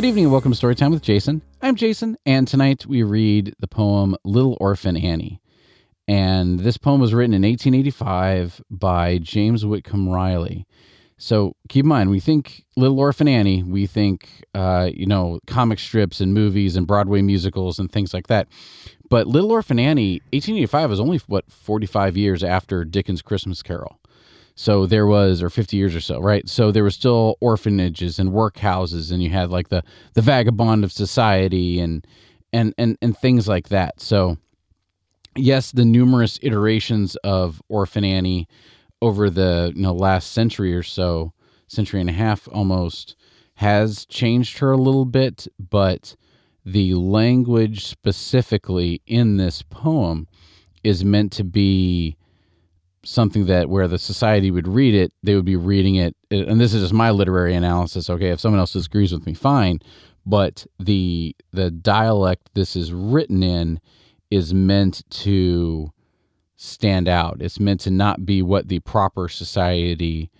Good evening and welcome to Storytime with Jason. I'm Jason, and tonight we read the poem Little Orphan Annie. And this poem was written in 1885 by James Whitcomb Riley. So keep in mind, we think Little Orphan Annie, we think, uh, you know, comic strips and movies and Broadway musicals and things like that. But Little Orphan Annie, 1885 is only, what, 45 years after Dickens' Christmas Carol. So there was, or 50 years or so, right? So there were still orphanages and workhouses, and you had like the the vagabond of society and and and and things like that. So yes, the numerous iterations of Orphan Annie over the you know last century or so, century and a half almost, has changed her a little bit, but the language specifically in this poem is meant to be something that where the society would read it, they would be reading it. And this is just my literary analysis. Okay, if someone else disagrees with me, fine. But the the dialect this is written in is meant to stand out. It's meant to not be what the proper society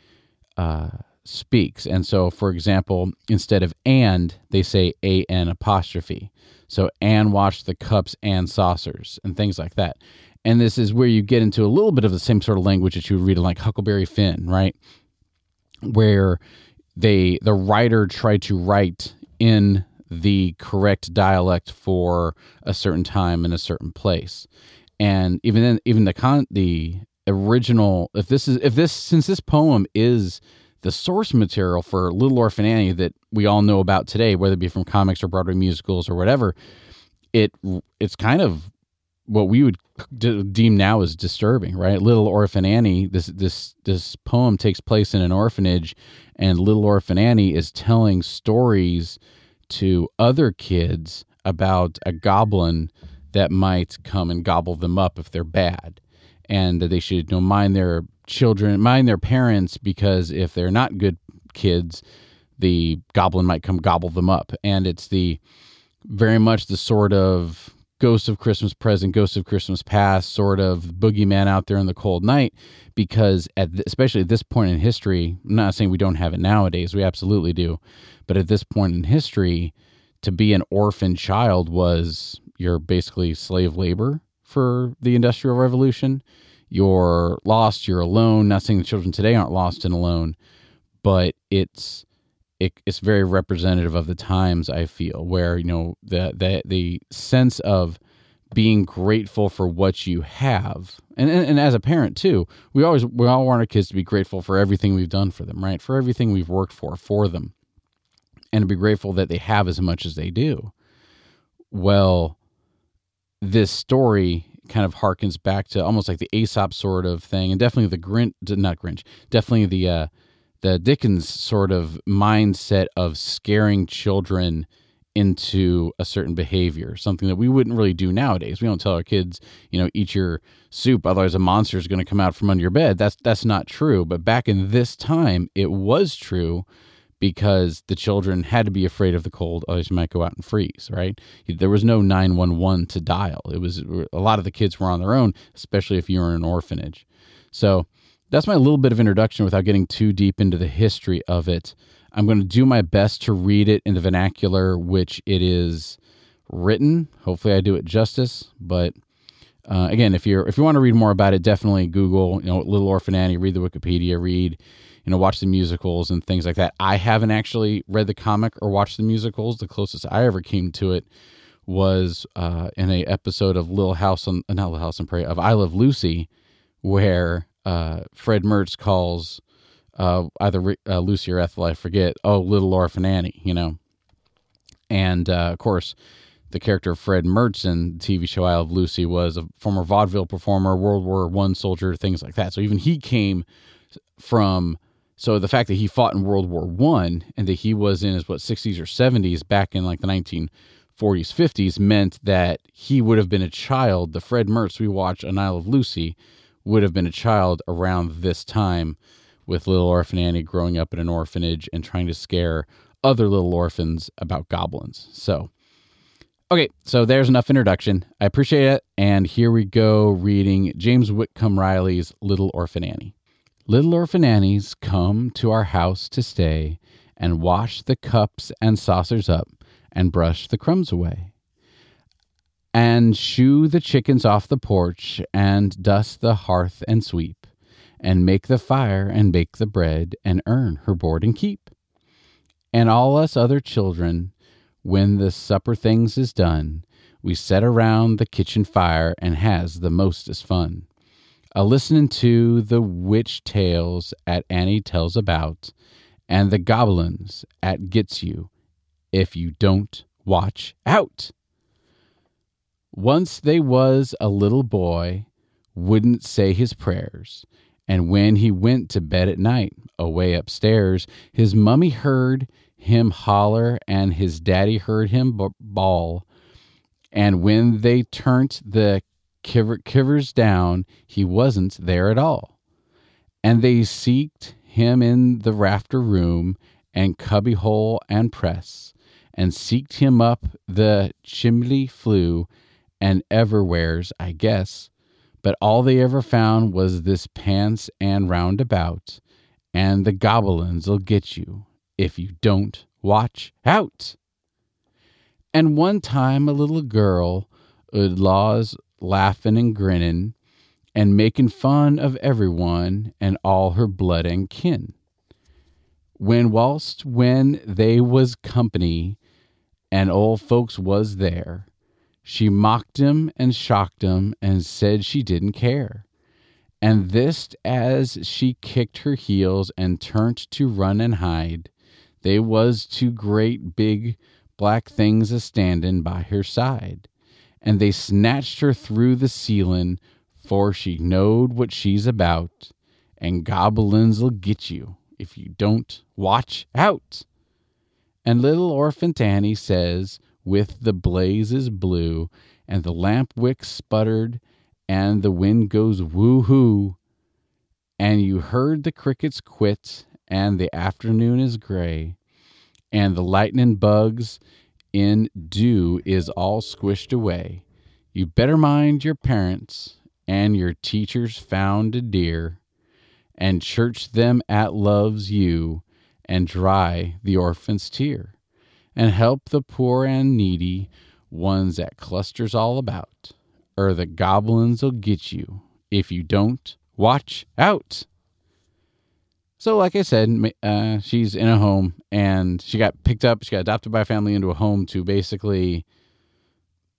uh, speaks. And so, for example, instead of and, they say a n apostrophe. So Anne washed the cups and saucers and things like that. And this is where you get into a little bit of the same sort of language that you would read in like Huckleberry Finn, right? Where they the writer tried to write in the correct dialect for a certain time in a certain place and even then even the con the original if this is if this since this poem is the source material for Little Orphan Annie that we all know about today, whether it be from comics or Broadway musicals or whatever, it it's kind of what we would deem now as disturbing, right? Little Orphan Annie, this this this poem takes place in an orphanage, and Little Orphan Annie is telling stories to other kids about a goblin that might come and gobble them up if they're bad, and that they should you know mind their children, mind their parents, because if they're not good kids, the goblin might come gobble them up. And it's the very much the sort of ghost of Christmas present, ghost of Christmas past, sort of boogeyman out there in the cold night. Because at th- especially at this point in history, I'm not saying we don't have it nowadays, we absolutely do, but at this point in history, to be an orphan child was you're basically slave labor for the Industrial Revolution. You're lost, you're alone. Not saying the children today aren't lost and alone, but it's it, it's very representative of the times I feel where you know the the the sense of being grateful for what you have. And, and, and as a parent too we always we all want our kids to be grateful for everything we've done for them right? For everything we've worked for for them. And to be grateful that they have as much as they do. Well this story kind of harkens back to almost like the Aesop sort of thing, and definitely the Grinch, not Grinch, definitely the uh, the Dickens sort of mindset of scaring children into a certain behavior, something that we wouldn't really do nowadays. We don't tell our kids, you know, eat your soup, otherwise a monster is going to come out from under your bed. That's that's not true. But back in this time, it was true because the children had to be afraid of the cold, otherwise you might go out and freeze, right? There was no 911 to dial. It was a lot of the kids were on their own, especially if you were in an orphanage. So that's my little bit of introduction without getting too deep into the history of it. I'm going to do my best to read it in the vernacular which it is written. Hopefully I do it justice, but uh, again, if you're if you want to read more about it, definitely Google, you know, Little Orphan Annie, read the Wikipedia, read you know, watch the musicals and things like that. I haven't actually read the comic or watched the musicals. The closest I ever came to it was uh, in a episode of Little House on not Little House on Prairie of I Love Lucy, where uh, Fred Mertz calls uh, either uh, Lucy or Ethel, I forget. Oh, Little Orphan Annie, you know, and uh, of course. The character of Fred Mertz in the TV show I Love Lucy was a former vaudeville performer, World War One soldier, things like that. So even he came from so the fact that he fought in World War One and that he was in his what 60s or 70s back in like the 1940s 50s meant that he would have been a child. The Fred Mertz we watch on I Love Lucy would have been a child around this time with little orphan Annie growing up in an orphanage and trying to scare other little orphans about goblins. So Okay, so there's enough introduction. I appreciate it. And here we go reading James Whitcomb Riley's Little Orphan Annie. Little orphan Annies come to our house to stay, and wash the cups and saucers up and brush the crumbs away and shoo the chickens off the porch and dust the hearth and sweep and make the fire and bake the bread and earn her board and keep and all us other children when the supper things is done we set around the kitchen fire and has the mostest fun a listening to the witch tales at Annie tells about, and the goblins at gets you if you don't watch out. Once they was a little boy, wouldn't say his prayers, and when he went to bed at night, away upstairs, his mummy heard him holler and his daddy heard him bawl. And when they turned the kiver, kivers down, he wasn't there at all. And they seeked him in the rafter room and cubbyhole and press, and seeked him up the chimney flue and everywheres, I guess. But all they ever found was this pants and roundabout, and the goblins'll get you if you don't watch out. And one time a little girl ud laws laughing and grinning and making fun of everyone and all her blood and kin. When whilst when they was company and old folks was there, she mocked 'em and shocked 'em and said she didn't care. And this as she kicked her heels and turned to run and hide, they was two great big black things a standin' by her side and they snatched her through the ceiling, for she knowed what she's about, and goblins'll get you if you don't watch out. And little orphan Annie says, with the blazes blue, and the lamp wick sputtered, and the wind goes woo hoo, and you heard the crickets quit, and the afternoon is gray, and the lightning bugs in dew is all squished away. You better mind your parents and your teachers found a dear, and church them at loves you, and dry the orphan's tear, and help the poor and needy ones that clusters all about, or the goblins'll get you if you don't watch out. So, like I said, uh, she's in a home and she got picked up. She got adopted by a family into a home to basically,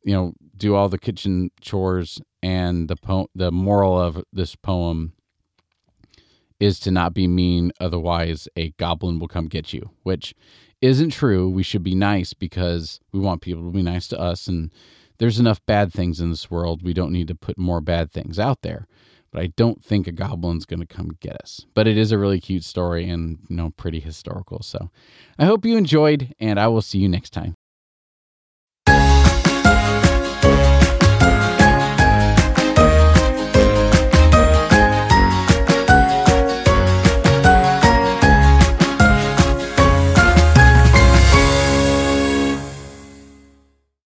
you know, do all the kitchen chores. And the po- the moral of this poem is to not be mean, otherwise a goblin will come get you. Which isn't true. We should be nice because we want people to be nice to us, and there's enough bad things in this world. We don't need to put more bad things out there but I don't think a goblin's going to come get us. But it is a really cute story and, you know, pretty historical. So I hope you enjoyed, and I will see you next time.